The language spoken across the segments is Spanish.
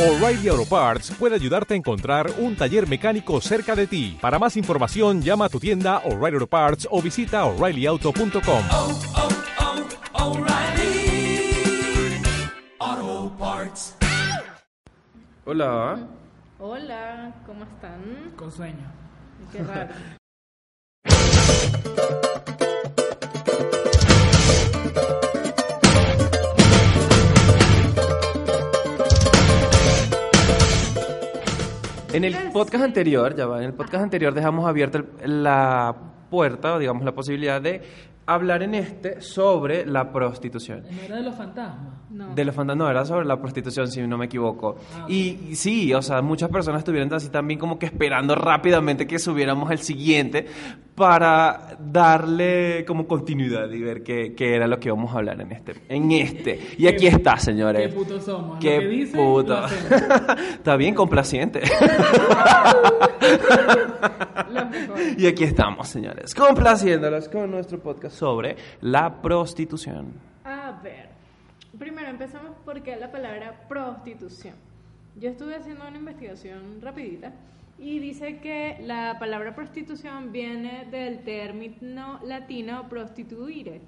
O'Reilly Auto Parts puede ayudarte a encontrar un taller mecánico cerca de ti. Para más información, llama a tu tienda O'Reilly Auto Parts o visita oreillyauto.com. oh, oh, Parts. Hola. Hola, ¿cómo están? Con sueño. Qué raro. En el podcast anterior, ya va, en el podcast anterior dejamos abierta el- la puerta, o digamos la posibilidad de hablar en este sobre la prostitución. No era de los fantasmas. No. De los fantasmas, no, era sobre la prostitución, si no me equivoco. Y, y sí, o sea, muchas personas estuvieron así también como que esperando rápidamente que subiéramos el siguiente para darle como continuidad y ver qué, qué era lo que íbamos a hablar en este. En este. Y aquí está, señores. Qué putos somos. Lo Qué que dicen, puto. lo está bien complaciente. Y aquí estamos, señores, complaciéndolos con nuestro podcast sobre la prostitución. A ver, primero empezamos por qué la palabra prostitución. Yo estuve haciendo una investigación rapidita y dice que la palabra prostitución viene del término latino prostituire,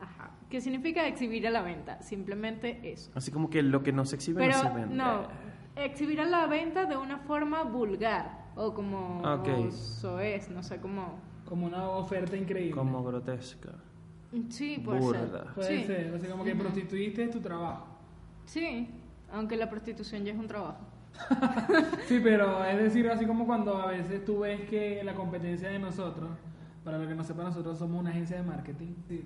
Ajá. que significa exhibir a la venta, simplemente eso. Así como que lo que no se exhibe no Pero se vende. no, exhibir a la venta de una forma vulgar o como Ok. soez, no sé cómo. Como una oferta increíble. Como grotesca. Sí, puede Burda. ser. Puede sí. ser. O sea, como que prostituiste es tu trabajo. Sí, aunque la prostitución ya es un trabajo. Sí, pero es decir, así como cuando a veces tú ves que la competencia de nosotros, para lo que no sepa, nosotros somos una agencia de marketing. sí.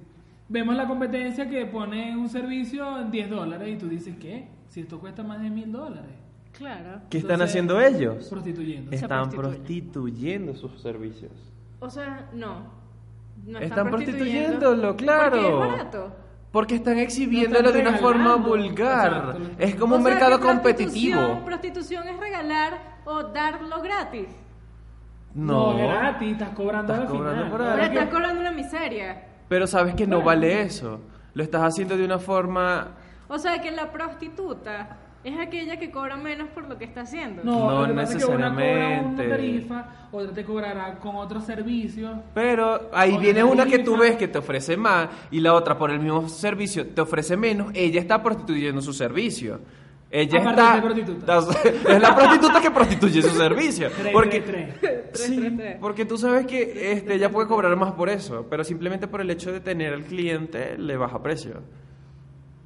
Vemos la competencia que pone un servicio en 10 dólares y tú dices, ¿qué? Si esto cuesta más de mil dólares. Claro. ¿Qué están Entonces, haciendo ellos? Prostituyendo. Es- Están prostituyen. prostituyendo sus servicios. O sea, no. no Están prostituyéndolo, claro. Porque es barato. Porque están exhibiéndolo Lo de están una forma vulgar. Exacto, Es como un O sea, mercado que prostitución- competitivo. Prostitución es regalar o darlo gratis. No, gratis, estás cobrando Estás al cobrando final. por Ahora Ahora estás que- cobrando una miseria. Pero sabes que no vale eso. Lo estás haciendo de una forma. O sea, que la prostituta es aquella que cobra menos por lo que está haciendo. No, No lo que pasa es que una cobra necesariamente. una tarifa, otra te cobrará con otros servicios. Pero ahí viene una que tú ves que te ofrece más y la otra por el mismo servicio te ofrece menos. Ella está prostituyendo su servicio. Ella Aparte está. de prostituta. Es la prostituta que prostituye su servicio. Tres, porque, tres, tres. Tres, Sí, porque tú sabes que este, ella puede cobrar más por eso, pero simplemente por el hecho de tener al cliente le baja precio.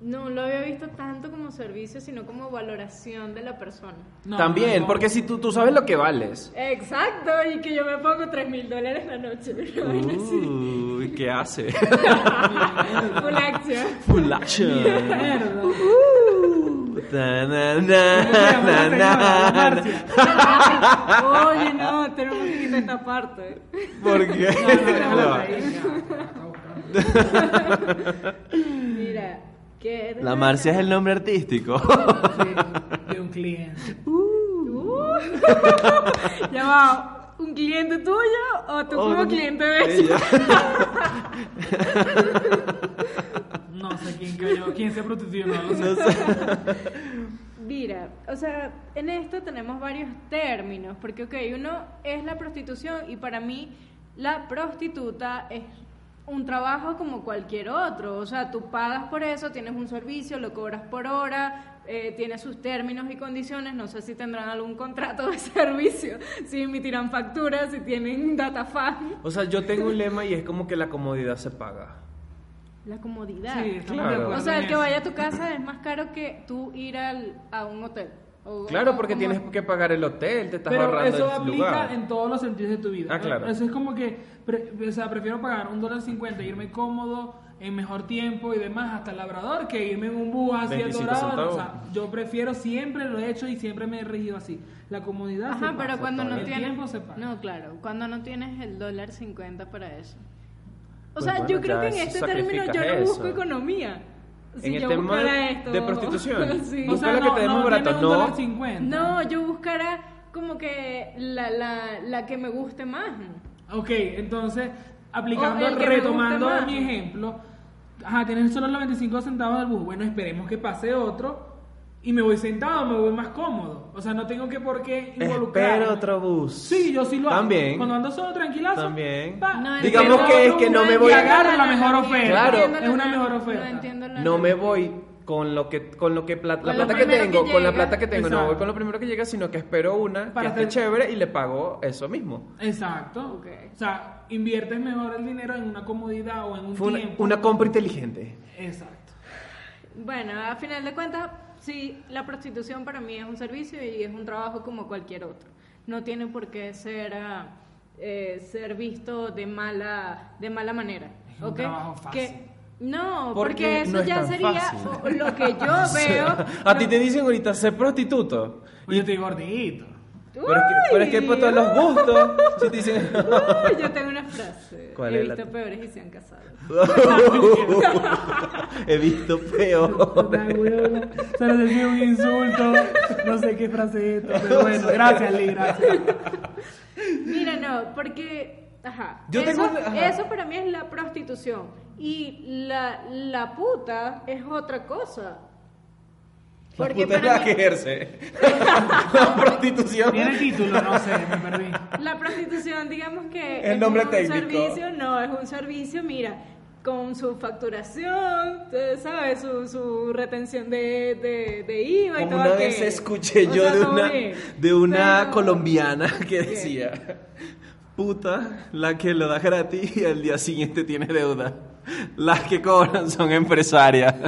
No lo había visto tanto como servicio, sino como valoración de la persona. No, También, no. porque si tú, tú sabes lo que vales. Exacto, y que yo me pongo 3 mil dólares la noche. Pero bueno, sí. Uy, ¿qué hace? Full action. Full action. Oye, no, tenemos que quitar esta parte. ¿Por qué? No. Mira, que. La Marcia es el nombre artístico. Sí, de un cliente. Uh. ya va, ¿un cliente tuyo o tú como Oh, cliente de ella? No sé quién cayó, quién se prostituyó. No sé. Mira, o sea, en esto tenemos varios términos, porque, ok, uno es la prostitución y para mí la prostituta es un trabajo como cualquier otro, o sea, tú pagas por eso, tienes un servicio, lo cobras por hora, eh, tiene sus términos y condiciones, no sé si tendrán algún contrato de servicio, si emitirán facturas, si tienen data fan. O sea, yo tengo un lema y es como que la comodidad se paga. La comodidad. Sí, Claro. O sea, el que vaya a tu casa es más caro que tú ir al, a un hotel. O- Claro, porque tienes que pagar el hotel, te estás Pero ahorrando eso el aplica lugar. en todos los sentidos de tu vida. Ah, claro. Eso es como que, pre- o sea, prefiero pagar un dólar cincuenta, irme cómodo, en mejor tiempo y demás, hasta el labrador, que irme en un bus a 7 25 horas. O sea, yo prefiero, siempre lo he hecho y siempre me he regido así. La comodidad se Ajá, pero pasa, cuando no el tienes. tiempo se paga. No, claro, cuando no tienes el dólar 50 para eso. O Pues sea, bueno, yo creo que en este término yo no busco eso. economía. Si En el tema esto. de prostitución. sí. Busca lo que te dé más barato, no. No, yo buscara como que la, la, la que me guste más. Ok, entonces, aplicando, O retomando mi ejemplo, ajá, tienes solo los 25 centavos del bus. Bueno, esperemos que pase otro y me voy sentado, me voy más cómodo. O sea, no tengo que por qué involucrar. Espero otro bus. Sí, yo sí lo hago. También. Cuando ando solo, tranquilazo. También. pa, No Digamos que es que no me voy Y a... agarro la mejor oferta. Claro. Es una mejor No oferta. entiendo la No me voy con lo que con lo que pla- la Con plata que tengo, con la plata que tengo, no Exacto. voy con lo primero que llega, sino que espero una Para que esté chévere y le pago eso mismo. Exacto. O sea, inviertes mejor el dinero en una comodidad o en un Fue una, tiempo. una compra inteligente. Exacto. Bueno, a final de cuentas, sí, la prostitución para mí es un servicio y es un trabajo como cualquier otro. No tiene por qué ser, ah, eh, ser visto de mala, de mala manera. Es un ¿ok? trabajo fácil. Que- no, Porque porque, eso no es ya sería fácil. lo que yo veo. A ti te dicen ahorita ser prostituto. Oye, yo estoy gordito. Pero es que, pero es que por todos los gustos. Si te dicen. Uy, yo tengo una frase. ¿Cuál He es la- visto peores y se han casado. He visto peor. Puta huevona. Se lo decía un insulto. No sé qué frase es esto, pero bueno, gracias, Lee, gracias. Mira, no, porque, ajá, Yo eso, tengo- ajá. eso para mí es la prostitución y la, la puta es otra cosa. La Porque la mí- que ejerce. La prostitución. Tiene título, no sé, me perdí. La prostitución, digamos que El es nombre un técnico. servicio, no, es un servicio, mira, con su facturación, usted ¿sabes? Su, su retención de, de, de IVA y Como todo una vez aquello. escuché O yo sea, de una, bien. de una Pero- colombiana que ¿Qué? decía, puta, la que lo da gratis y al día siguiente tiene deuda. Las que cobran son empresarias.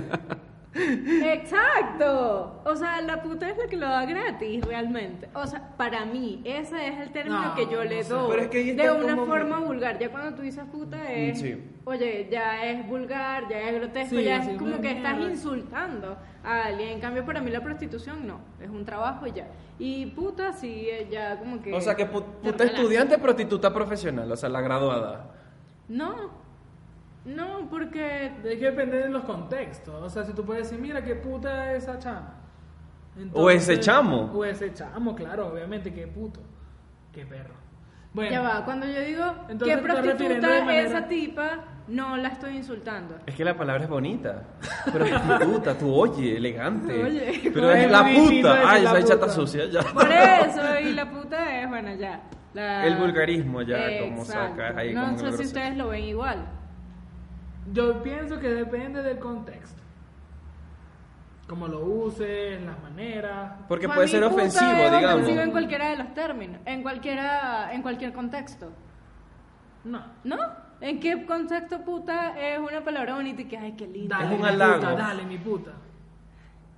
Exacto. O sea, la puta es la que lo da gratis, realmente. O sea, para mí, ese es el término No, que yo le no doy. Pero es que ahí de una como- forma vulgar. Ya cuando tú dices puta es. Sí. Oye, ya es vulgar, ya es grotesco, Sí, ya es como que estás insultando a alguien. En cambio, para mí la prostitución no. Es un trabajo ya. Y puta, sí, eh, ya como que. O sea que puta estudiante, prostituta profesional, o sea, la graduada. No. No, porque. Es que depende de los contextos. O sea, si tú puedes decir, mira qué puta es esa chama. O ese chamo. O ese chamo, claro, obviamente, qué puto. Qué perro. Bueno, Ya va, cuando yo digo Entonces de prostituta manera- esa tipa, no la estoy insultando. Es que la palabra es bonita. Prostituta, tú oye, elegante. Oye, Pero es es la puta. Ay, la esa chata puta. sucia, ya. Por eso, y la puta es, bueno, ya. la- El vulgarismo ya, como Exacto. sacas ahí No como sé si ustedes lo ven igual. Yo pienso que depende del contexto. Cómo lo uses, las maneras. Porque Para puede ser ofensivo, es digamos. ofensivo en cualquiera de los términos, en cualquiera, en cualquier contexto. No. ¿No? ¿En qué contexto puta es una palabra bonita y que, ay, qué linda? Dale, un mi halago. puta, dale, mi puta.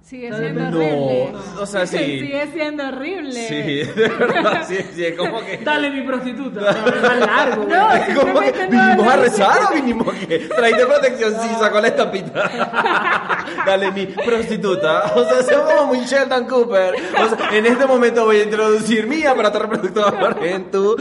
Sigue siendo no, horrible. o sea, sí. Sigue siendo horrible. Sí, de verdad, sí, sí, como que... Dale, mi prostituta. No, es más largo. No, Es como que vinimos a rezar o vinimos a qué? Traíste protección, sí, sacó la estampita. Dale, mi prostituta. O sea, somos como muy Sheldon Cooper. O sea, en este momento voy a introducir mi aparato reproductor en tu.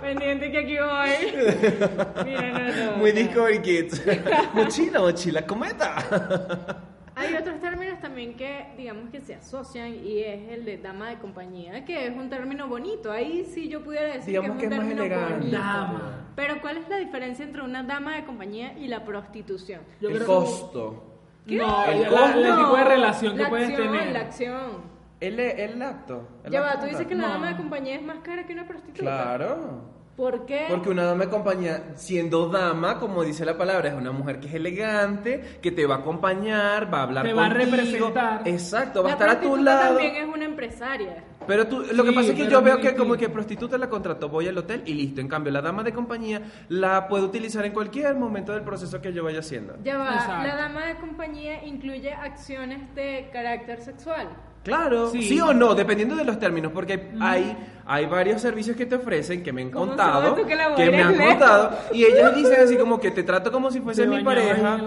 Pendiente que aquí voy. Mira, no, no. Muy. Discovery Kids. Mochila, mochila, cometa. Hay otros términos también que, digamos, que se asocian y es el de dama de compañía, que es un término bonito. Ahí sí yo pudiera decir Digamos que es que un es más término elegante. bonito. Dama. Pero ¿cuál es la diferencia entre una dama de compañía y la prostitución? Yo El creo costo. ¿Qué? No, El el, costo. el tipo de relación que la puedes acción, tener. La acción. El, el acto. el Ya va, acto tú dices que la No. dama de compañía es más cara que una prostituta. Claro. ¿Por qué? Porque una dama de compañía, siendo dama, como dice la palabra, es una mujer que es elegante, que te va a acompañar, va a hablar Te va a representar. Exacto, va a estar a tu lado. también es una empresaria. Pero tú, lo que pasa es que yo veo que como que prostituta la contrato, voy al hotel y listo. En cambio, la dama de compañía la puedo utilizar en cualquier momento del proceso que yo vaya haciendo. Ya va, Exacto. la dama de compañía incluye acciones de carácter sexual. Claro, sí. Sí. o no, dependiendo de los términos, porque hay, hay varios servicios que te ofrecen que me han ¿Cómo contado, que me han contado, y ellas dicen así como que te trato como si fueses mi pareja,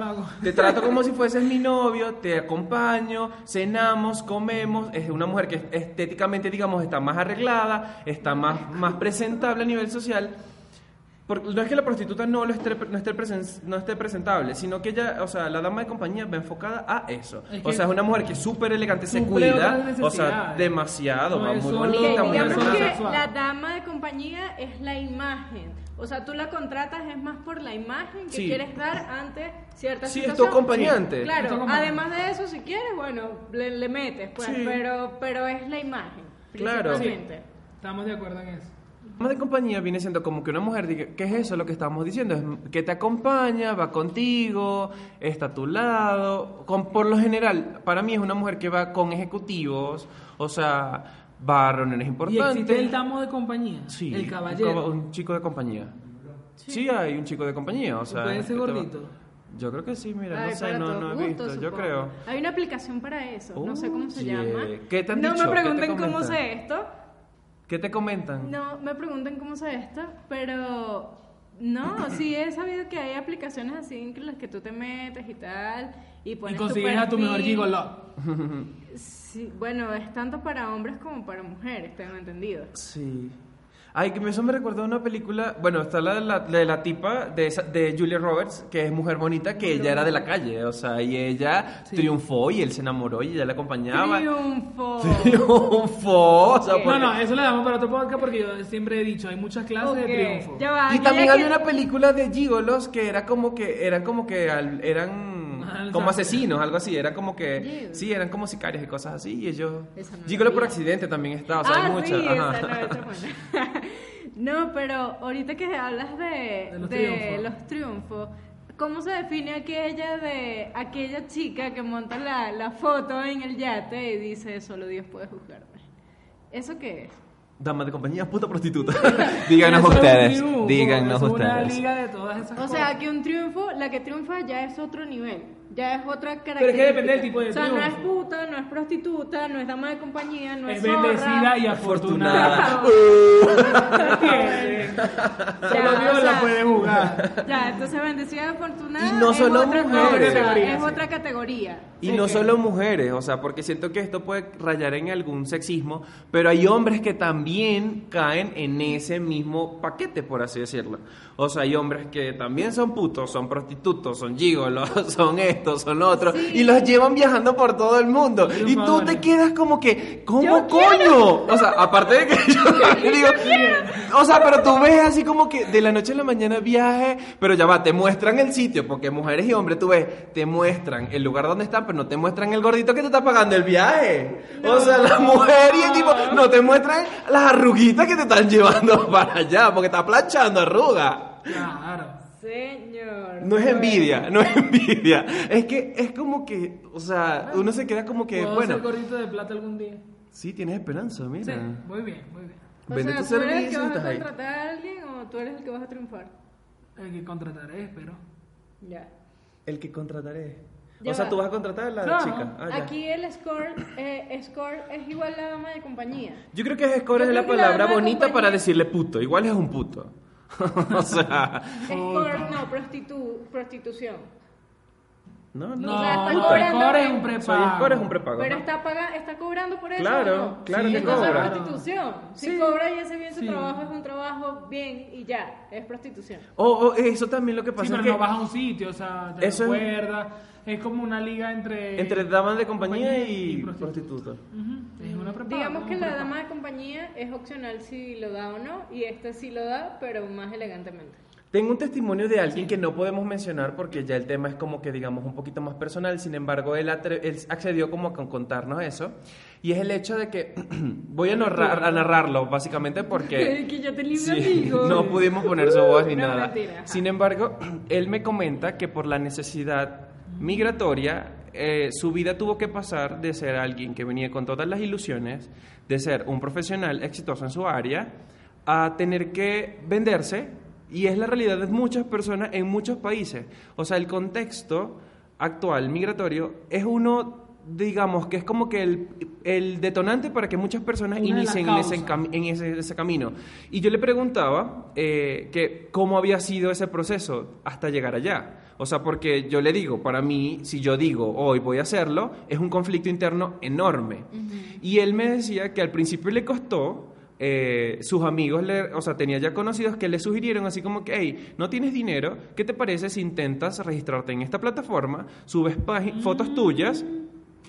te trato como si fueses mi novio, te acompaño, cenamos, comemos, es una mujer que estéticamente, digamos, está más arreglada, está más, más presentable a nivel social, por- no es que la prostituta no, lo esté, no, esté presen- no esté presentable, sino que ella, o sea, la dama de compañía va enfocada a eso. Es o sea, es una mujer que es súper elegante, se cuida, o sea, demasiado, No va es muy bonita, muy Digamos que sexual. la dama de compañía es la imagen. O sea, tú la contratas es más por la imagen que Sí. quieres dar ante cierta Sí, es tu situación. acompañante. Es tu Claro, acompañante. además de eso, si quieres, bueno, le, le metes, pues, Sí. pero, pero es la imagen, Claro. Estamos de acuerdo en eso. Dama de compañía viene siendo como que una mujer diga, ¿qué es eso lo que estamos diciendo? Es que te acompaña, va contigo, está a tu lado. Con, por lo general, para mí es una mujer que va con ejecutivos, o sea, va a reuniones Y importantes. existe el damo de compañía. Sí, el un caballero. caba- Un, chico de compañía. Sí. hay un chico de compañía, o sea... Puede ser gordito. Yo creo que sí, mira, Ay, no sé, no, no he visto, yo creo. Hay una aplicación para eso, no sé cómo se Oye, llama. ¿qué te han no dicho? me ¿Qué te pregunten cómo sé esto. ¿Qué te comentan? No me pregunten cómo sé esto, pero no, sí he sabido que hay aplicaciones así en las que tú te metes y tal y Y pones consigues a tu mejor gigolo. Sí, bueno, es tanto para hombres como para mujeres, tengo entendido. Sí. Ay, que eso me recuerda a una película. Bueno, está la de la, de la tipa de, esa- de Julia Roberts, que es mujer bonita, que ella era de la calle. O sea, y ella triunfó y él se enamoró y ella la acompañaba. Triunfo. Triunfó. O sea. No, porque- no, eso le damos para otro podcast porque yo siempre he dicho, hay muchas clases de triunfo. ya va, Y también había que- una película de gigolos que era como que eran como que al- eran Como asesinos, algo así, era como que sí, eran como sicarios y cosas así y ellos no Gigolo por accidente también está, o sea, ah, hay muchas, sí, ajá. esa no, esa es buena. no, pero ahorita que hablas de, De los de triunfos. los triunfos, ¿cómo se define aquella de aquella chica que monta la, la foto en el yate y dice solo Dios puede juzgarme? ¿Eso qué es? Dama de compañía, puta prostituta. díganos Eso es un ustedes, díganos eso es una ustedes. liga de todas esas O cosas. sea, que un triunfo, la que triunfa ya es otro nivel, ya es otra característica. Pero es que depende del tipo de O sea, no es puta, no es prostituta, no es dama de compañía, no es, es bendecida y zorra. afortunada. ¿Entiendes? Solo o Dios sea, la puede jugar. Ya, entonces bendecida y afortunada Y no es solo otra mujeres. cosa, Categoría, es sí. otra categoría. Y Sí, no que- solo mujeres, o sea, porque siento que esto puede rayar en algún sexismo, pero hay hombres que también caen en ese mismo paquete, por así decirlo. O sea, hay hombres que también son putos, son prostitutos, son gigolos, son estos, son otros, y los llevan viajando por todo el mundo. Y tú te quedas como que, ¿cómo Yo coño? O sea, aparte de que yo digo, o sea, pero tú ves así como que de la noche a la mañana viaje, pero ya va, te muestran el sitio, porque mujeres y hombres, tú ves, te muestran el lugar donde están, pero no te muestran el gordito que te está pagando el viaje. O sea, la mujer y el tipo, no te muestran las arruguitas que te están llevando para allá, porque está planchando arrugas. Claro. Señor. No es envidia, no es envidia. Es que es como que, o sea, uno se queda como que, ¿Puedo bueno, ser gordito de plata algún día? sí, tienes esperanza, Sí, mira. muy bien, muy bien. O Vende sea, tu ¿tú eres el que vas a estás ahí. contratar a alguien o tú eres el que vas a triunfar? El que contrataré, espero. Ya. El que contrataré. Ya o sea, va. tú vas a contratar a la No, chica. Ah, ya. Aquí el score, eh, score es igual a la dama de compañía. Yo creo que score Yo es la la palabra de bonita compañía- para decirle puto. Igual es un puto. o sea, no, prostitu prostitución. no, no. No, O sea, está no, cobrando score es en- un prepago. score es un prepago. Pero está paga, está cobrando por eso. Claro, claro Sí, que Entonces cobra. es prostitución. Si Sí. cobra y hace bien su Sí. trabajo, es un trabajo bien y ya, es prostitución. O, o eso también lo que pasa Sí, pero es que no vas a un sitio, o sea, te Eso es- recuerda. Es como una liga entre... entre damas de compañía compañía y, y prostituta. prostitutas. Es una. Digamos que la dama de compañía es opcional si lo da o no, y esta sí lo da, pero más elegantemente. Tengo un testimonio de alguien que no podemos mencionar porque ya el tema es como que digamos un poquito más personal, sin embargo él, él accedió como a con- contarnos eso y es el hecho de que voy a narrar, a narrarlo básicamente porque que yo tenía Sí, amigo. no pudimos poner su voz ni No, nada. mentira. Sin embargo, él me comenta que por la necesidad migratoria, eh, su vida tuvo que pasar de ser alguien que venía con todas las ilusiones, de ser un profesional exitoso en su área, a tener que venderse, y es la realidad de muchas personas en muchos países. O sea, el contexto actual migratorio es uno digamos que es como que el, el detonante para que muchas personas Una inicien en ese, causas. cami- en ese, ese camino. Y yo le preguntaba eh, que cómo había sido ese proceso hasta llegar allá. O sea, porque yo le digo, para mí, si yo digo hoy voy a hacerlo, es un conflicto interno enorme. Y él me decía que al principio le costó eh, sus amigos, le, o sea, tenía ya conocidos que le sugirieron así como que, hey, no tienes dinero, ¿qué te parece si intentas registrarte en esta plataforma, subes fotos tuyas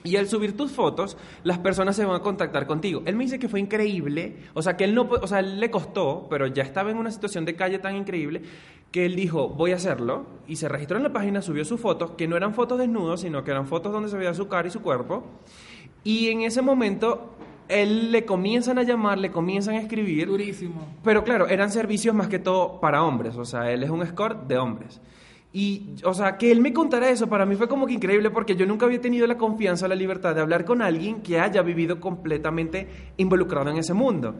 y al subir tus fotos, las personas se van a contactar contigo. Él me dice que fue increíble, o sea, que él no, o sea, él le costó, pero ya estaba en una situación de calle tan increíble que él dijo, voy a hacerlo, y se registró en la página, subió sus fotos, que no eran fotos desnudos, sino que eran fotos donde se veía su cara y su cuerpo, y en ese momento, él le comienzan a llamar, le comienzan a escribir, Durísimo. pero claro, eran servicios más que todo para hombres, o sea, él es un escort de hombres. Y, o sea, que él me contara eso para mí fue como que increíble porque yo nunca había tenido la confianza o la libertad de hablar con alguien que haya vivido completamente involucrado en ese mundo.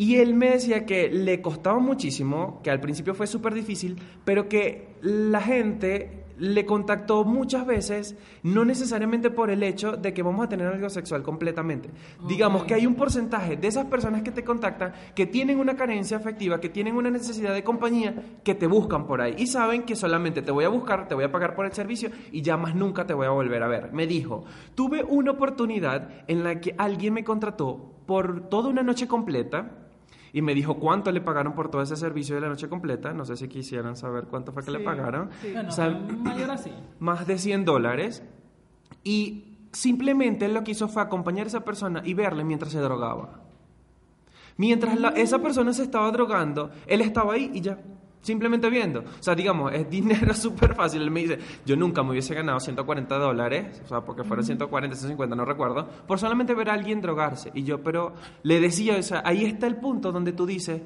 Y él me decía que le costaba muchísimo, que al principio fue súper difícil, pero que la gente le contactó muchas veces, no necesariamente por el hecho de que vamos a tener algo sexual completamente. Digamos que hay un porcentaje de esas personas que te contactan que tienen una carencia afectiva, que tienen una necesidad de compañía, que te buscan por ahí y saben que solamente te voy a buscar, te voy a pagar por el servicio y ya más nunca te voy a volver a ver. Me dijo, tuve una oportunidad en la que alguien me contrató por toda una noche completa y me dijo cuánto le pagaron por todo ese servicio de la noche completa. No sé si quisieran saber cuánto fue que le Sí, pagaron. sí. Bueno, O sea, mayor así. más de 100 dólares. Y simplemente él lo que hizo fue acompañar a esa persona y verle mientras se drogaba. Mientras la- esa persona se estaba drogando, él estaba ahí y ya. Simplemente viendo. O sea, digamos, es dinero súper fácil. Él me dice, yo nunca me hubiese ganado 140 dólares, o sea, porque fuera 140, 150, no recuerdo, por solamente ver a alguien drogarse. Y yo, pero le decía, o sea, ahí está el punto donde tú dices,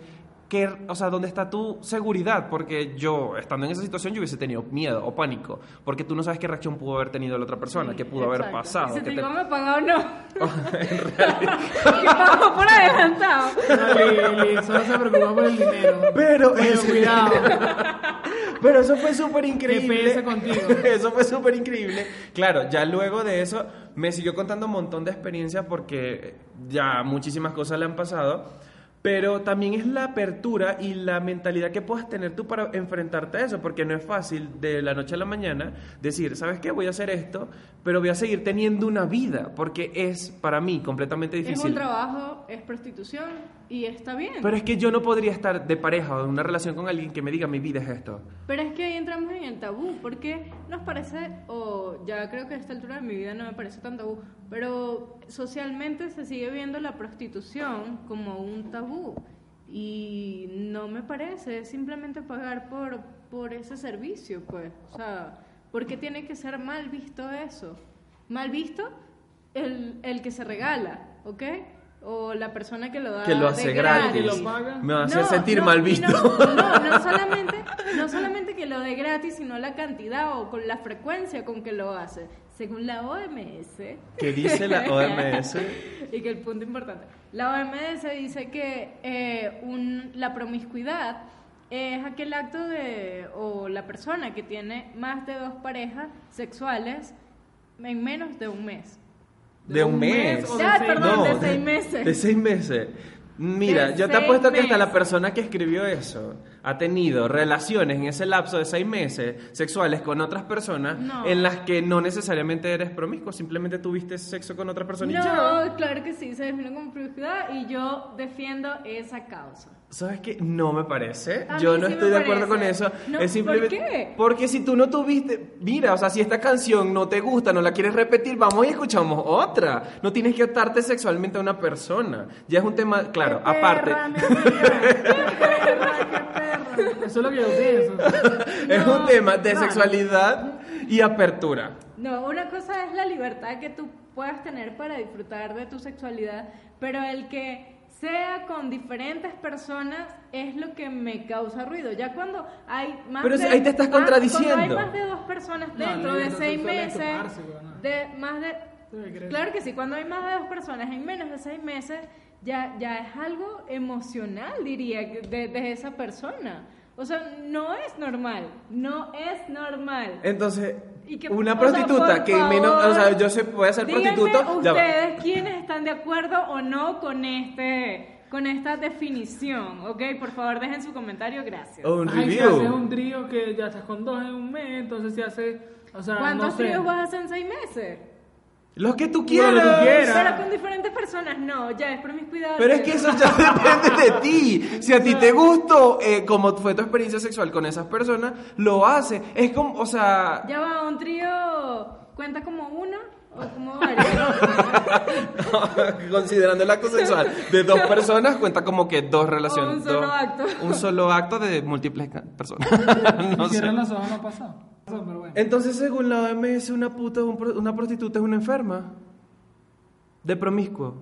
que, o sea, ¿dónde está tu seguridad? Porque yo, estando en esa situación, yo hubiese tenido miedo o pánico, porque tú no sabes qué reacción pudo haber tenido la otra persona, qué pudo haber Exacto. pasado. Y si te te- iban a pagar o no. ¿Qué pagó por adelantado? No, Lili, solo se preocupa por el dinero. Pero, Pero eso- cuidado. Pero eso fue súper increíble. Contigo. eso fue súper increíble. Claro, ya luego de eso me siguió contando un montón de experiencias porque ya muchísimas cosas le han pasado. Pero también es la apertura y la mentalidad que puedas tener tú para enfrentarte a eso, porque no es fácil de la noche a la mañana decir, ¿sabes qué? Voy a hacer esto, pero voy a seguir teniendo una vida, porque es para mí completamente Es difícil. un trabajo, es prostitución y está bien. Pero es que yo no podría estar de pareja o en una relación con alguien que me diga mi vida es esto. Pero es que ahí entramos en el tabú, porque nos parece, o ya creo que a esta altura de mi vida no me parece tan tabú, pero socialmente se sigue viendo la prostitución como un tabú. Y no me parece, es simplemente pagar por, por ese servicio, pues. O sea, ¿por qué tiene que ser mal visto eso? Mal visto el, el que se regala, ¿ok? O la persona que lo da Que lo de hace gratis. Que lo paga. Me hacer no, sentir no, mal visto. No, no, no solamente, no solamente que lo dé gratis, sino la cantidad o con la frecuencia con que lo hace. Según la OMS. ¿Qué dice la OMS? y que el punto importante. La OMS dice que eh, un- la promiscuidad es aquel acto de, o la persona que tiene más de dos parejas sexuales en menos de un mes. De un mes. o de Ah, seis perdón, meses? de seis meses. De seis meses. Mira, De yo te apuesto que hasta la meses. persona que escribió eso ha tenido relaciones en ese lapso de seis meses sexuales con otras personas No. en las que no necesariamente eres promiscuo, simplemente tuviste sexo con otra persona y ya. No, claro que sí, se define como promiscuidad y yo defiendo esa causa. ¿Sabes qué? No me parece. A Yo no sí estoy de acuerdo con eso. No, es simplemente ¿por qué? porque si tú no tuviste, mira, o sea, si esta canción no te gusta, no la quieres repetir, vamos y escuchamos otra. No tienes que atarte sexualmente a una persona. Ya es un tema, claro, Qué aparte. perra, mi amiga, qué perra, qué perra. Eso es lo que yo pienso. es No, un tema de sexualidad y apertura. No, una cosa es la libertad que tú puedas tener para disfrutar de tu sexualidad, pero el que sea con diferentes personas es lo que me causa ruido. Ya cuando hay más Pero de, ahí te estás más- contradiciendo. Cuando hay más de dos personas No, dentro de seis meses, de más de. Claro que sí, cuando hay más de dos personas en menos de seis meses, ya, ya es algo emocional, diría, que de, de esa persona. O sea, no es normal, no es normal. Entonces, Y que- una o sea, prostituta por que menos, o favor, sea, yo se puede ser prostituto. ya va. ustedes quiénes están de acuerdo o no con este con esta definición, ¿ok? Por favor, dejen su comentario, gracias. O un Ay, si haces un trío que ya estás con dos en un mes, entonces si hace, o sea, ¿Cuántos no sé. tríos vas a hacer en seis meses? Los que tú Lo que quieras. tú quieras. Pero con diferentes personas, no, ya es promiscuidad. Pero es que eso ya depende de ti. Si a ti te gustó, eh, como fue tu experiencia sexual con esas personas, lo hace. Es como, o sea, Ya va, un trío cuenta como uno o como varios. considerando el acto sexual de dos personas, cuenta como que dos relaciones. un solo dos- acto. Un solo acto de múltiples personas. no Y sé. cierran los ojos no ha pasado. Entonces, según la OMS, una puta, una prostituta es una enferma. De promiscuo.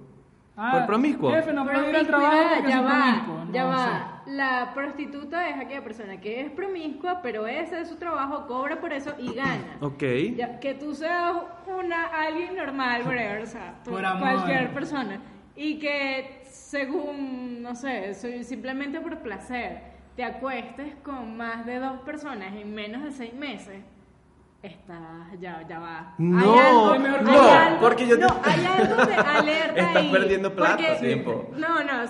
por promiscuo. Ah, Jefe, no puede ir al trabajo porque ya va, promiscuo. ya No va. sé. La prostituta es aquella persona que es promiscua, pero ese es su trabajo, cobra por eso y gana. Ok. Ya, que tú seas una alguien normal, whatever, o sea, tú- cualquier persona. Y que según, no sé, soy simplemente por placer, te acuestes con más de dos personas en menos de seis meses. Estás, ya, ya va. No, Hay algo- no, hay algo- porque yo te- No, hay algo de alerta Estás ahí. perdiendo plata, porque- tiempo. No, no,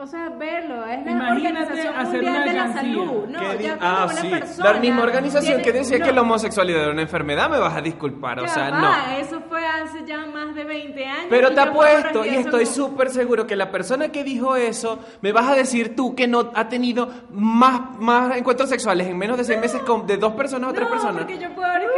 o sea, verlo, es la Imagínate Organización Mundial de la. Salud. No, ¿Qué di- ya ah, como una sí. persona. La misma organización tiene- que decía no, que la homosexualidad era una enfermedad, me vas a disculpar, o sea, va, no. Eso fue hace ya más de 20 años. Pero te apuesto, y estoy no. súper seguro que la persona que dijo eso, me vas a decir tú que no ha tenido más, más encuentros sexuales en menos de seis meses con, de dos personas o tres No, personas. porque yo puedo eso.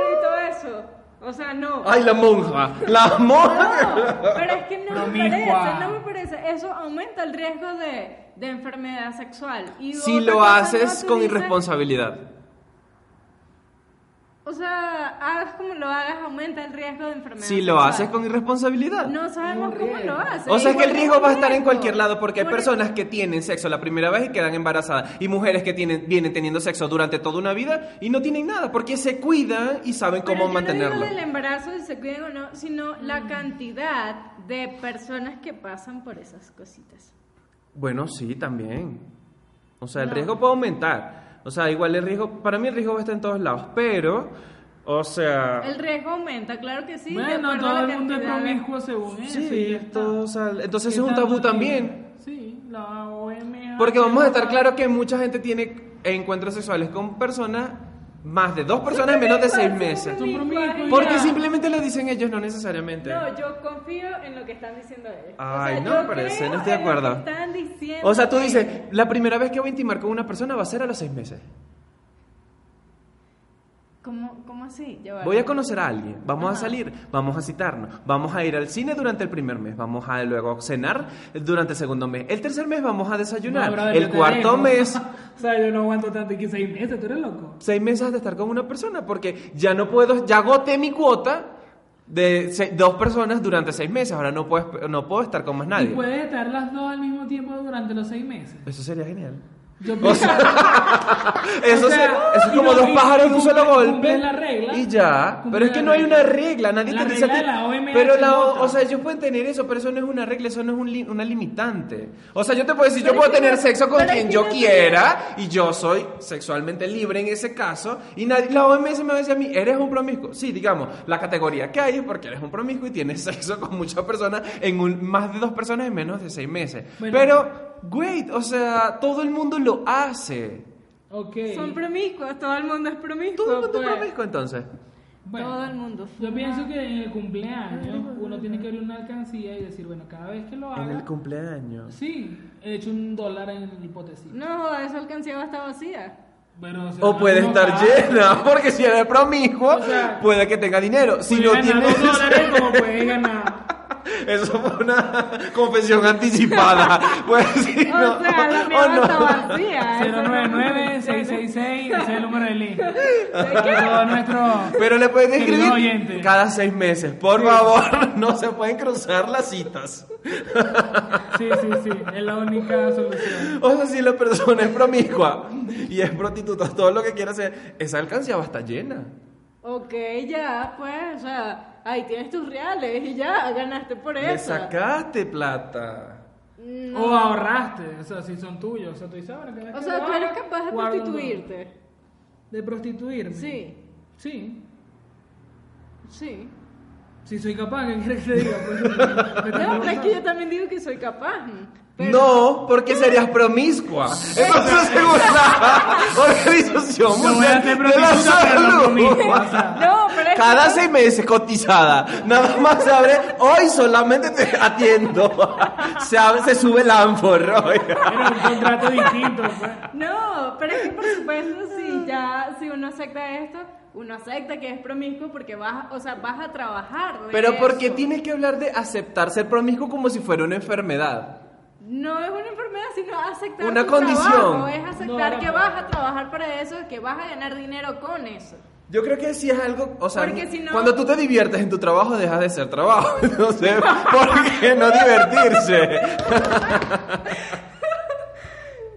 O sea, no. Ay, la monja, la monja. No, pero es que no me parece, no me parece. Eso aumenta el riesgo de, de enfermedad sexual. Y Si lo haces con dices- irresponsabilidad. O sea, hagas como lo hagas, aumenta el riesgo de enfermedad Si lo haces con irresponsabilidad. No sabemos cómo lo haces. O sea, es que el riesgo va a estar en cualquier lado porque hay Por- personas que tienen sexo la primera vez y quedan embarazadas y mujeres que tienen, vienen teniendo sexo durante toda una vida y no tienen nada porque se cuidan y saben cómo mantenerlo. No del embarazo, si se cuiden o no, sino la cantidad de personas que pasan por esas cositas. Bueno, sí, también. O sea, el No. riesgo puede aumentar. O sea, igual el riesgo, para mí el riesgo va a estar en todos lados, pero, o sea, El riesgo aumenta, claro que sí. Bueno, todo el mundo es promiscuo según eso. sí, está. todo, o sea, entonces ¿Qué es un tabú también. Sí, la OMS. Porque vamos a estar claros que mucha gente tiene encuentros sexuales con personas, más de dos personas en menos de seis meses. Porque simplemente lo dicen ellos, no necesariamente. No, yo confío en lo que están diciendo ellos. Ay, o sea, no creo no estoy de acuerdo. están diciendo O sea, tú dices, la primera vez que voy a intimar con una persona va a ser a los seis meses. ¿Cómo, cómo así? Voy a conocer a alguien, vamos a salir, vamos a citarnos, vamos a ir al cine durante el primer mes, vamos a luego cenar durante el segundo mes, el tercer mes vamos a desayunar, No, brother, el cuarto mes, o sea, yo no aguanto tanto. Y que seis meses, tú eres loco. seis meses de estar con una persona, porque ya no puedo, ya agoté mi cuota de dos personas durante seis meses, ahora no puedo, no puedo estar con más Y nadie. puedes estar las dos al mismo tiempo durante los seis meses. Eso sería genial. Yo O pienso- Eso, O sea, se- eso es como no- dos pájaros de un solo golpe. la regla. Y ya. Pero es que no hay una regla. Nadie La te dice. a regla ti- de la OMS pero la, otra. o sea, ellos pueden tener eso, pero eso no es una regla, eso no es un li- una limitante. O sea, yo te puedo decir, Pero yo puedo tener no- sexo con quien yo no quiera y yo soy sexualmente libre en ese caso. Y nadie, la OMS me va a decir a mí, ¿eres un promiscuo? Sí, digamos, la categoría que hay es porque eres un promiscuo y tienes sexo con muchas personas en un, más de dos personas en menos de seis meses. Bueno. Pero, wait, o sea, todo el mundo lo hace. Ok. Son promiscuos, todo el mundo es promiscuo. Todo el mundo es pues. promiscuo entonces. Bueno, Todo el mundo. Yo pienso que en el cumpleaños uno tiene que abrir una alcancía y decir, bueno, cada vez que lo haga. En el cumpleaños. Sí, he hecho un dólar en el hipótesis. No, esa alcancía va a estar vacía. Pero, sea, O puede estar sabe. llena, porque si eres promiscuo, O sea, puede que tenga dinero. Si no tiene. dos dólares como puede ganar. Eso fue una confesión anticipada. Pues si O no. sea, la mía o va a no. vacía. no- 099-666, ese es el número de link. Para todo nuestro... Pero le pueden escribir cada seis meses. Por favor, no se pueden cruzar las citas. Sí, sí, sí, es la única solución. O sea, si la persona es promiscua y es prostituta, todo lo que quiera hacer, esa alcancía va a estar llena. Ok, ya, pues, o sea, ahí tienes tus reales y ya, ganaste por Le eso. sacaste plata. No. O ahorraste, o sea, si son tuyos. O sea, tú dices, bueno, cada vez O que sea, tú eres capaz de prostituirte. ¿De prostituirme? Sí, Sí. sí. Si soy capaz, ¿qué quieres que te diga? Pues, No, pero es que yo también digo que soy capaz. Pero- No, porque serías promiscua. Entonces, según la Organización Yo voy a Mundial de la no Salud. pero es cada que- seis meses cotizada. Nada más se abre, hoy solamente te atiendo. Se, abre, se sube el ánfora. Era un contrato distinto, pues. No, pero es que por supuesto, si ya, si uno acepta esto, uno acepta que es promiscuo porque vas, o sea, vas a trabajar. de Pero porque eso. tiene que hablar de aceptar ser promiscuo como si fuera una enfermedad. No es una enfermedad, sino aceptar Una tu condición. trabajo, es aceptar No, no, que no. vas a trabajar para eso, que vas a ganar dinero con eso. Yo creo que sí es algo, o sea, Porque si no- cuando tú te diviertes en tu trabajo dejas de ser trabajo. Entonces, ¿por qué no divertirse?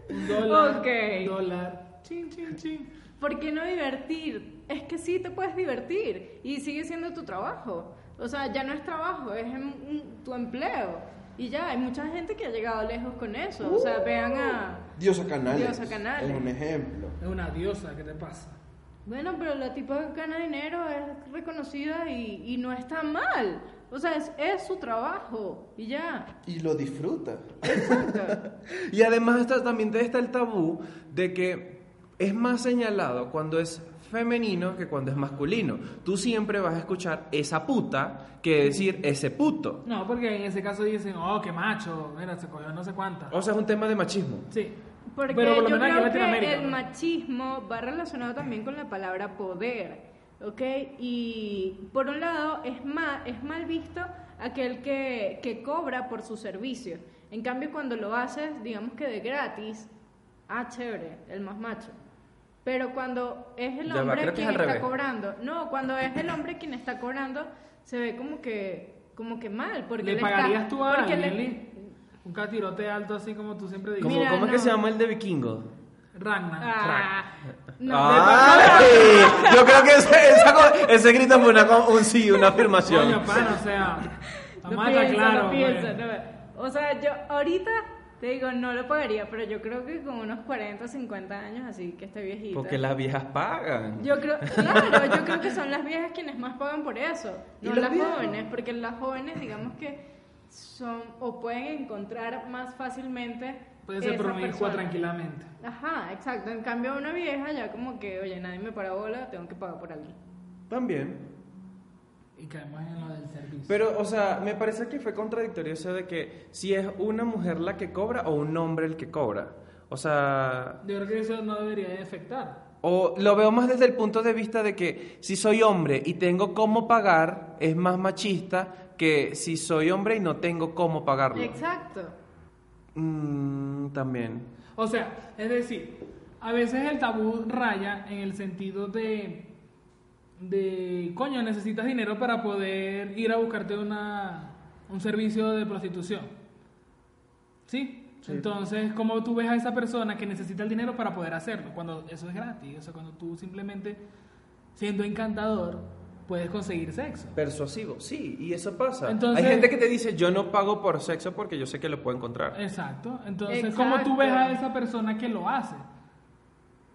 Un dólar. Ok. Un dólar. Chin, chin, chin. ¿Por qué no divertir? Es que sí te puedes divertir y sigue siendo tu trabajo. O sea, ya no es trabajo, es un- tu empleo. Y ya, hay mucha gente que ha llegado lejos con eso. O sea, vean a... Diosa Canales. Diosa Canales. Es un ejemplo. Es una diosa, ¿qué te pasa? Bueno, pero la tipa gana dinero, es reconocida y, y no está mal. O sea, es, es su trabajo y ya. Y lo disfruta. Exacto. Y además está, también está el tabú de que es más señalado cuando es femenino que cuando es masculino. Tú siempre vas a escuchar esa puta que decir ese puto. No, porque en ese caso dicen, oh, qué macho, mira, se cogió no sé cuántas. O sea, es un tema de machismo. Sí. Porque Pero por lo yo menos aquí en creo que el machismo va relacionado también con la palabra poder, ¿ok? Y por un lado es mal, es mal visto aquel que, que cobra por su servicio. En cambio, cuando lo haces, digamos que de gratis, ah, chévere, el más macho. Pero cuando es el va, hombre es quien al está revés. cobrando, no, cuando es el hombre quien está cobrando, se ve como que, como que mal. Porque ¿Le está- pagarías tú a alguien, le-? Un catirote alto así como tú siempre dices. ¿Cómo, Mira, cómo es que se llama el de vikingo? Ragnar. Ah, no, ¡Ay! Yo creo que ese, esa ese grito fue una, co- un sí, una afirmación. Coño, pana, o sea, No a claro. no piensa, no. O sea, yo ahorita te digo, no lo pagaría, pero yo creo que con unos 40, 50 años, así que esté viejita. Porque las viejas pagan. Yo creo, claro, yo creo que son las viejas quienes más pagan por eso, ¿Y no las viejos? jóvenes, porque las jóvenes, digamos que son o pueden encontrar más fácilmente. Puede ser promiscua tranquilamente. Ajá, exacto. En cambio, una vieja ya como que, oye, nadie me para bola, tengo que pagar por alguien. También. Y caemos en lo del servicio. Pero, o sea, me parece que fue contradictorio eso de que si es una mujer la que cobra o un hombre el que cobra. O sea, Yo creo que eso no debería de afectar. o lo veo más desde el punto de vista de que si soy hombre y tengo cómo pagar, es más machista que si soy hombre y no tengo cómo pagarlo. Exacto. Mm, también. O sea, es decir, a veces el tabú raya en el sentido de, de coño, necesitas dinero para poder ir a buscarte una, un servicio de prostitución. ¿Sí? Entonces, ¿cómo tú ves a esa persona que necesita el dinero para poder hacerlo? Cuando eso es gratis, o sea, cuando tú simplemente, siendo encantador, puedes conseguir sexo. Persuasivo, sí, y eso pasa. Entonces- Hay gente que te dice, yo no pago por sexo porque yo sé que lo puedo encontrar. Exacto. Entonces, Exacto. ¿cómo tú ves a esa persona que lo hace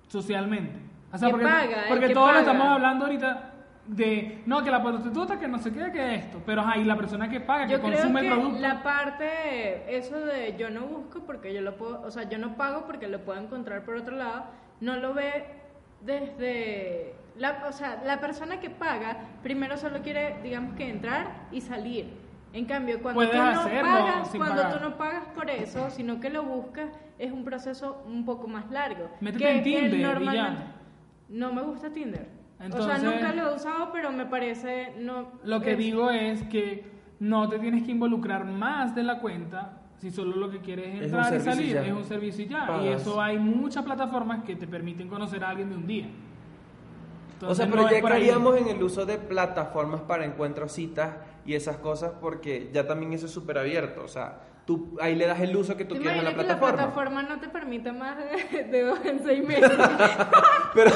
socialmente? O sea, Que porque, paga, porque que todos lo paga. estamos hablando ahorita de, no, que la prostituta, que no sé qué, que esto. Pero ahí la persona que paga, que creo consume que el producto. la parte, eso de yo no busco porque yo lo puedo, o sea, yo no pago porque lo puedo encontrar por otro lado, no lo ve desde, la, o sea, la persona que paga primero solo quiere, digamos que entrar y salir. En cambio, cuando tú no pagas, cuando tú no pagas por eso, sino que lo buscas, es un proceso un poco más largo. Métete que en Tinder y ya. normalmente no me gusta Tinder. o Entonces- sea, nunca lo he usado, pero me parece no Lo que es- digo es que no te tienes que involucrar más de la cuenta si solo lo que quieres es entrar y salir. Es un servicio y ya. Y eso hay muchas plataformas que te permiten conocer a alguien de un día. O sea, pero no ya caeríamos en el uso de plataformas para encuentros, citas y esas cosas porque ya también eso es súper abierto. O sea, tú ahí le das el uso que tú ¿Te quieres a la imaginas que plataforma. la plataforma no te permite más de, de dos en seis meses? Pero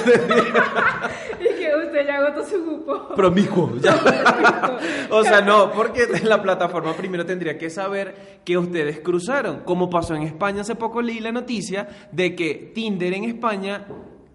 y que usted ya agotó su cupo. promiscuo. ya. o sea, no, porque la plataforma primero tendría que saber que ustedes cruzaron. Como pasó en España hace poco leí la noticia de que Tinder en España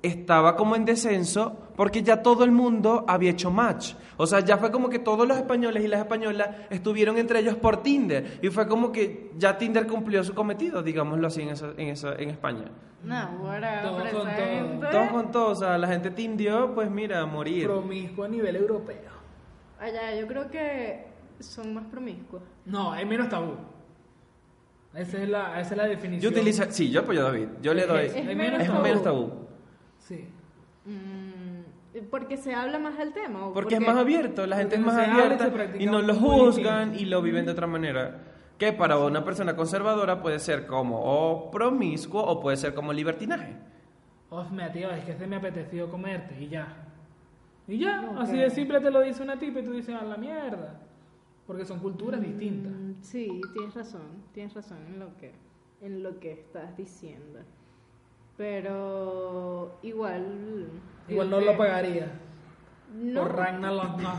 estaba como en descenso porque ya todo el mundo había hecho match. O sea, ya fue como que todos los españoles y las españolas estuvieron entre ellos por Tinder. Y fue como que ya Tinder cumplió su cometido, digámoslo así, en, esa, en, esa, en España. No, bueno, Todo pero con todo. con todos, o sea, la gente tindió, pues mira, a morir. Promiscuo a nivel europeo. Allá, yo creo que son más promiscuos. No, hay menos tabú. Esa es la, esa es la definición. Yo utilizo, sí, yo apoyo a David, yo le doy, Es menos es tabú. menos tabú. Sí. Mm, porque se habla más del tema. ¿o Porque es porque- más abierto, la gente es porque más abierta y no lo juzgan y lo viven de otra manera. Que para una persona conservadora puede ser como o promiscuo o puede ser como libertinaje. Oh, tío, es que se me apeteció comerte y ya. Y ya, Ok. así de simple te lo dice una tipa y tú dices, a la mierda. Porque son culturas distintas. Mm, Sí, tienes razón, tienes razón en lo que, en lo que estás diciendo. Pero igual... Igual no lo pagaría. No, Por Ragnarok, no.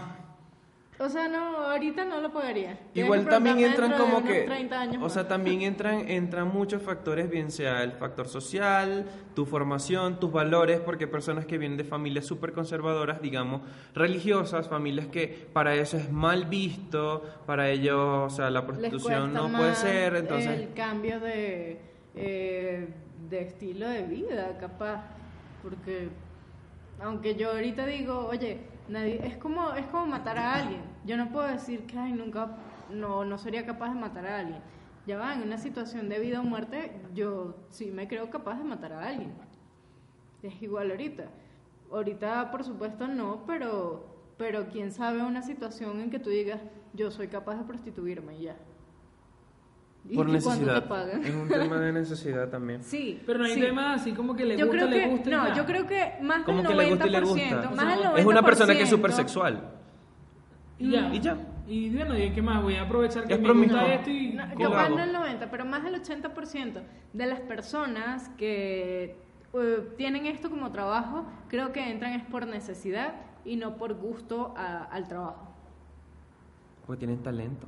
o sea, no, ahorita no lo pagaría. Igual también entran como que, 30 años o más. sea, también entran, entran muchos factores, bien sea el factor social, tu formación, tus valores, porque hay personas que vienen de familias súper conservadoras, digamos, religiosas, familias que para eso es mal visto, para ellos, o sea, la prostitución no puede ser, entonces... El cambio de, eh, de estilo de vida, capaz. Porque, aunque yo ahorita digo, oye, nadie, es, como, es como matar a alguien. Yo no puedo decir que, ay, nunca, no, no sería capaz de matar a alguien. Ya va, en una situación de vida o muerte, yo sí me creo capaz de matar a alguien. Es igual ahorita. Ahorita, por supuesto, no, pero, pero quién sabe una situación en que tú digas, yo soy capaz de prostituirme y ya. ¿Y por necesidad. te pagan? Es un tema de necesidad también. Sí. Pero no hay sí. tema así como que le yo gusta, creo le que, gusta. y no, yo creo que más Como del que 90%, le gusta y le gusta. más del 90%. Es una persona que es súper sexual. Y ya. Y ya. Y bueno, ¿y qué más? Voy a aprovechar que Es me gusta esto y... No, no el 90, pero más del 80% de las personas que eh, tienen esto como trabajo, creo que entran es por necesidad y no por gusto a- al trabajo. Porque tienen talento.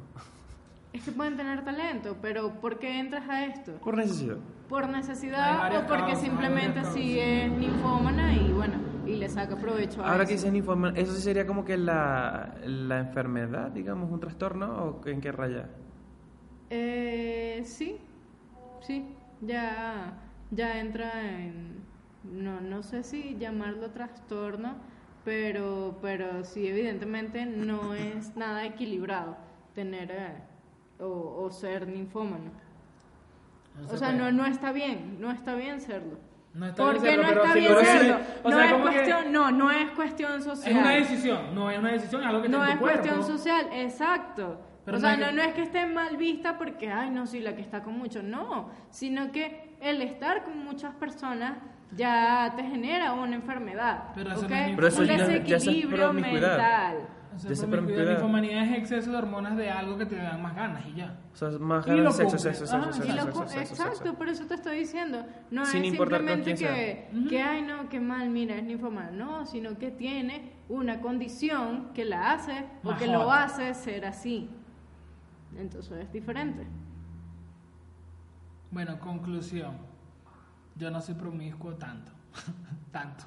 Es que pueden tener talento, pero ¿por qué entras a esto? Por necesidad. ¿Por necesidad o porque causas, simplemente sí es ninfómana y bueno, y le saca provecho a Ahora eso? que dicen informa, ¿eso sí sería como que la, la enfermedad, digamos, un trastorno o en qué raya? Eh, sí, sí, ya, ya entra en, no, no sé si llamarlo trastorno, pero, pero sí, evidentemente no es nada equilibrado tener eh, o, o ser ninfómano. No O se sea, puede. no, no está bien, no está bien serlo. No está ¿Por bien serlo, no está bien serlo? o no, sea, es que- cuestión, no, no es cuestión social. Es una decisión, no es una decisión, es algo que No está en es cuerpo. cuestión social, exacto. Pero o no sea, es no, que- no es que esté mal vista porque, ay, no, sí, la que está con muchos, no, sino que el estar con muchas personas ya te genera una enfermedad, Pero eso ¿ok? no es Pero eso un desequilibrio mental. O sea, Ya promiscuidad, promiscuidad. ninfomanía es exceso de hormonas de algo que te dan más ganas y ya. O sea, más ganas de sexo, sexo, sexo, sexo, sexo, sexo, exacto, sexo. por eso te estoy diciendo. No Sin es simplemente que, que, ay, no, qué mal, mira, es ninfomana. No, sino que tiene una condición que la hace o que lo hace ser así. Entonces es diferente. Bueno, conclusión. Yo no soy promiscuo tanto. tanto.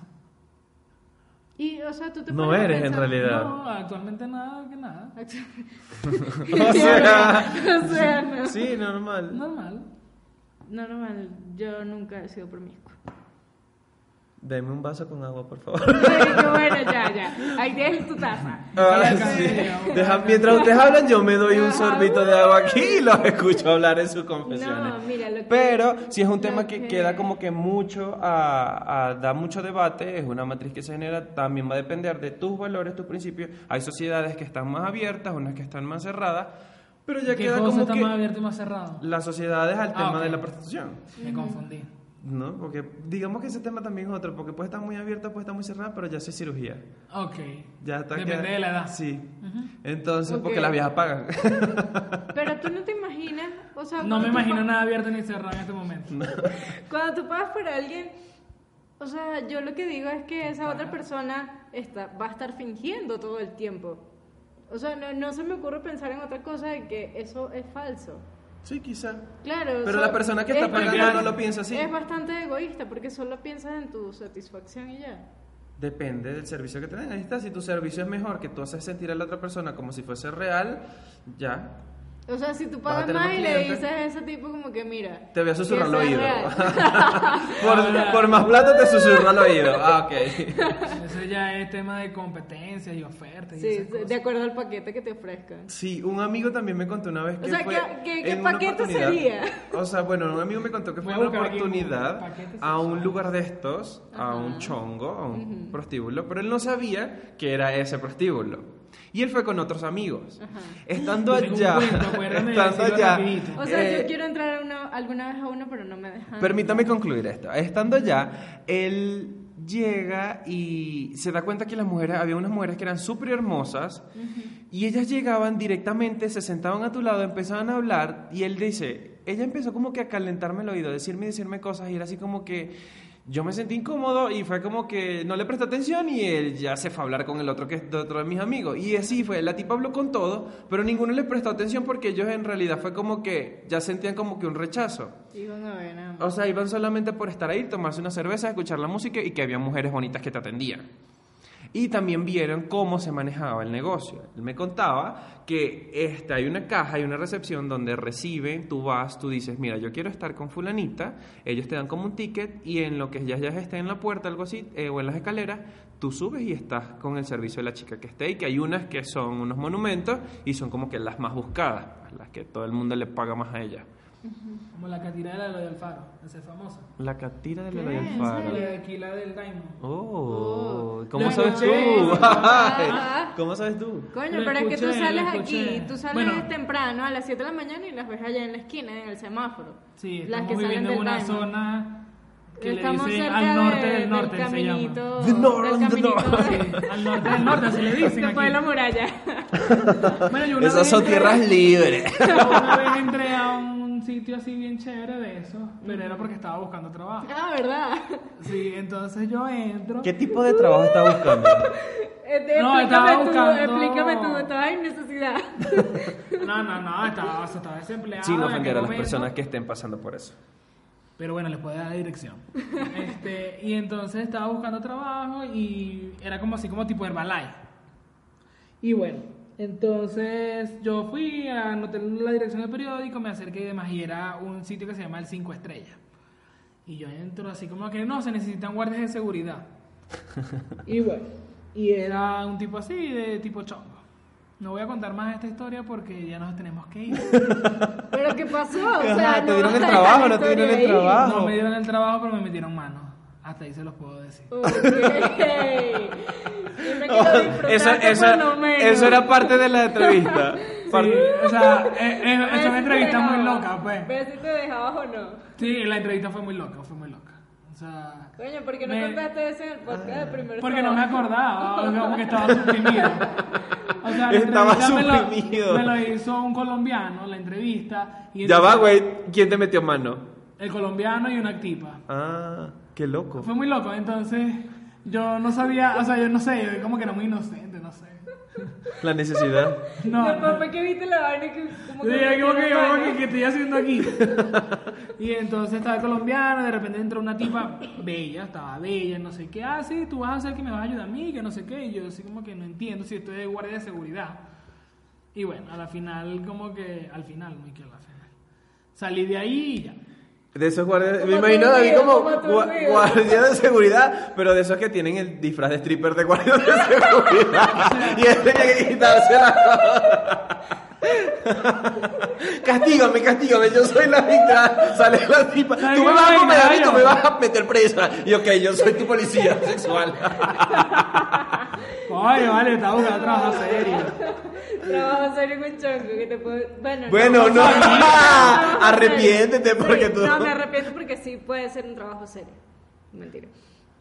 Y, o sea, tú te No eres, en pensar, realidad. No, actualmente nada que nada. O sea, o sea, no. sí, normal. Normal. Normal, yo nunca he sido promiscua. Dame un vaso con agua, por favor. Bueno, bueno, ya, ya. Ahí tienes tu taza. Ah, Sí. Deja- mientras ustedes hablan, yo me doy un sorbito de agua aquí y los escucho hablar en sus confesiones. No, mira, lo que- Pero si es un tema que, que- queda como que mucho a, a- da mucho debate, es una matriz que se genera, también va a depender de tus valores, tus principios. Hay sociedades que están más abiertas, unas que están más cerradas, pero ya ¿Qué queda cosa como está que más abierto y más cerrado? las sociedades al Ah, tema de la prostitución. Me confundí. ¿No? Porque digamos que ese tema también es otro, porque puede estar muy abierta, puede estar muy cerrada, pero ya es cirugía. Ok. Ya está Depende de la edad. Sí. Entonces, porque las viejas pagan. Pero tú no te imaginas, o sea, No me imagino nada abierto ni cerrado en este momento. Cuando tú pagas por alguien, o sea, yo lo que digo es que esa otra persona está, va a estar fingiendo todo el tiempo. O sea, no, no se me ocurre pensar en otra cosa de que eso es falso. Sí, quizá. Claro. o Pero sea, la persona que está es pagando no lo piensa así. Es bastante egoísta porque solo piensas en tu satisfacción y ya. Depende del servicio que te den. Ahí está, si tu servicio es mejor, que tú haces sentir a la otra persona como si fuese real, ya. O sea, si tú pagas más y le dices a ese tipo como que mira... Te voy a susurrar al oído. por, por más plata te susurro al oído. Ah, ok. Eso ya es tema de competencia y ofertas. y Sí, esas cosas. de acuerdo al paquete que te ofrezcan. Sí, un amigo también me contó una vez que O sea, fue ¿qué- qué- qué paquete sería? O sea, bueno, un amigo me contó que fue una oportunidad a un lugar de estos, a un chongo, a un prostíbulo, pero él no sabía que era ese prostíbulo. Y él fue con otros amigos. Estando allá, cuento, de estando allá. O sea, eh, yo quiero entrar a uno, alguna vez a uno, pero no me dejan. Permítame concluir esto. Estando allá, él llega y se da cuenta que las mujeres, había unas mujeres que eran súper hermosas y ellas llegaban directamente, se sentaban a tu lado, empezaban a hablar y él dice, ella empezó como que a calentarme el oído, a decirme y decirme cosas y era así como que yo me sentí incómodo y fue como que no le presté atención y él ya se fue a hablar con el otro que es de otro de mis amigos. Y así fue, la tipa habló con todo, pero ninguno le prestó atención porque ellos en realidad fue como que ya sentían como que un rechazo. Iban a ver nada más. O sea, iban solamente por estar ahí, tomarse una cerveza, escuchar la música y que había mujeres bonitas que te atendían. Y también vieron cómo se manejaba el negocio. Él me contaba que este, hay una caja, hay una recepción donde reciben, tú vas, tú dices, mira, yo quiero estar con fulanita, ellos te dan como un ticket y en lo que ya ya esté en la puerta, algo así, eh, o en las escaleras, tú subes y estás con el servicio de la chica que esté y que hay unas que son unos monumentos y son como que las más buscadas, las que todo el mundo le paga más a ellas. Como la catira de la de Alfaro, esa es famosa. La catira de la del ¿En faro. La de aquí, la del Diamond. Oh, Oh. ¿cómo Lo sabes tú? escuché. ¿Cómo sabes tú? Coño, Lo pero es que tú escuché, sales escuché. aquí, tú sales Bueno. temprano a las 7 de la mañana y las ves allá en la esquina, en el semáforo. Sí, las estamos que salen viviendo del en una Diamond. zona que Estamos le dicen cerca al norte de- del norte, del se llama. caminito, The north, del the caminito north. de- Sí, al norte del norte, se le dicen después de la muralla. Bueno, yo una Esas vez son entré- tierras libres. Una vez entré a un sitio así bien chévere de eso, pero era porque estaba buscando trabajo. ah, ¿verdad? Sí, entonces yo entro. ¿Qué tipo de trabajo estás buscando? Eh, No, estaba tú, buscando- explícame tú, estabas en necesidad. No, no, no, estaba, o sea, estaba desempleado. Sin en aquel ofender a las personas que estén pasando por eso. Pero bueno, les puedo dar la dirección. Este, y entonces estaba buscando trabajo y era como así como tipo Herbalife. Y bueno, entonces yo fui, anoté la dirección del periódico, me acerqué y demás, y era un sitio que se llama el 5 Estrellas. Y yo entro así como que no, se necesitan guardias de seguridad. y bueno, y era un tipo así, de tipo chongo. No voy a contar más esta historia porque ya nos tenemos que ir. ¿Pero qué pasó? O Ajá, sea, ¿te no dieron el a trabajo, no te dieron el trabajo? No me dieron el trabajo, pero me metieron mano. Hasta ahí se los puedo decir. Ok. Yo me disfrutar Eso, este eso, era parte de la entrevista. Sí, o sea, eh, eh, es una entrevista muy loca, pues. Ve si te dejabas o no. Sí, la entrevista fue muy loca, fue muy loca. O sea, Coño, ¿por qué no Me- contaste eso en el podcast de primer porque no me acordaba, o sea, porque estaba suprimido. O sea, la Estaba entrevista me lo- suprimido. Me lo, hizo un colombiano, la entrevista. Y Ya va, güey. ¿Quién te metió mano? El colombiano y una tipa. Ah, qué loco. Fue muy loco, entonces yo no sabía, o sea, yo no sé, yo como que era muy inocente, no sé. La necesidad. No, Después fue que viste la vaina que como Sí, que como que, como que, ¿qué estoy haciendo aquí? y entonces estaba el colombiano, de repente entró una tipa bella, estaba bella, no sé qué, ah, sí, tú vas a hacer que me vas a ayudar a mí, que no sé qué, y yo así como que no entiendo si estoy de guardia de seguridad. Y bueno, a la final, como que, al final, muy que a la final. Salí de ahí y ya. De esos guardias, me imagino a aturdido, como gua- guardia de seguridad, pero de esos que tienen el disfraz de stripper de guardia de seguridad. y él tenía que quitarse la Castígame, castígame, yo soy la víctima. Sale la tipa. ¿Sabes Tú me vas a comer a mí, tú me vas a meter presa. Y ok, yo soy tu policía sexual. Oye, vale, buscando trabajo serio. Trabajo serio con chongo que te puedo... Bueno, Bueno, no, trabajo arrepiéntete porque Sí, tú- No, me arrepiento porque sí puede ser un trabajo serio. Mentira.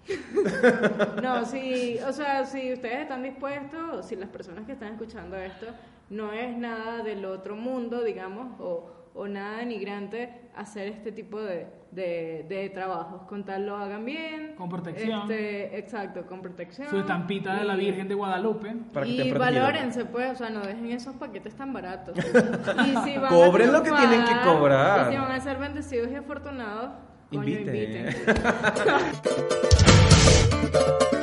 No, sí, o sea, si ustedes están dispuestos, si las personas que están escuchando esto, no es nada del otro mundo, digamos, o, o nada denigrante hacer este tipo de, de, de trabajos. Con tal lo hagan bien. Con protección. Este, exacto, con protección. Su estampita de la Virgen de Guadalupe. Para que y valórense, pues, o sea, no dejen esos paquetes tan baratos. Y si van a Cobren lo que tienen que cobrar. Y si van a ser bendecidos y afortunados, coño, Inviten. inviten.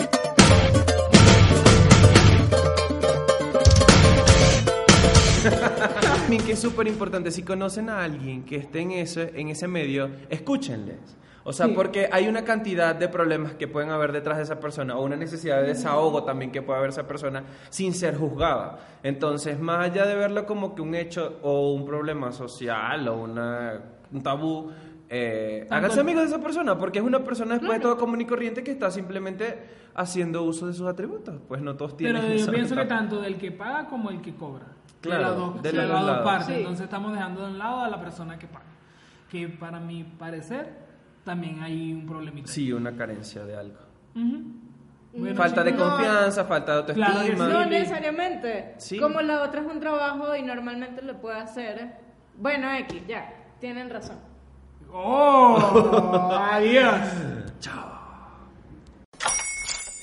también que es súper importante, si conocen a alguien que esté en ese, en ese medio, escúchenles. O sea, Sí. porque hay una cantidad de problemas que pueden haber detrás de esa persona o una necesidad de desahogo también que puede haber esa persona sin ser juzgada. Entonces, más allá de verlo como que un hecho o un problema social o una, un tabú, eh, háganse amigos de esa persona porque es una persona después de todo común y corriente que está simplemente haciendo uso de sus atributos. Pues no todos tienen Pero yo pienso que ventaja. tanto del que paga como el que cobra. Claro, de las dos, lados. partes. Sí. Entonces estamos dejando de un lado a la persona que paga. Que para mi parecer también hay un problemita. Sí, una carencia de algo. Bueno, falta de no. confianza, falta de que autoestima. No necesariamente. Sí. Como la otra es un trabajo y normalmente lo puede hacer. Bueno, X, ya. Tienen razón. ¡Oh! ¡Adiós!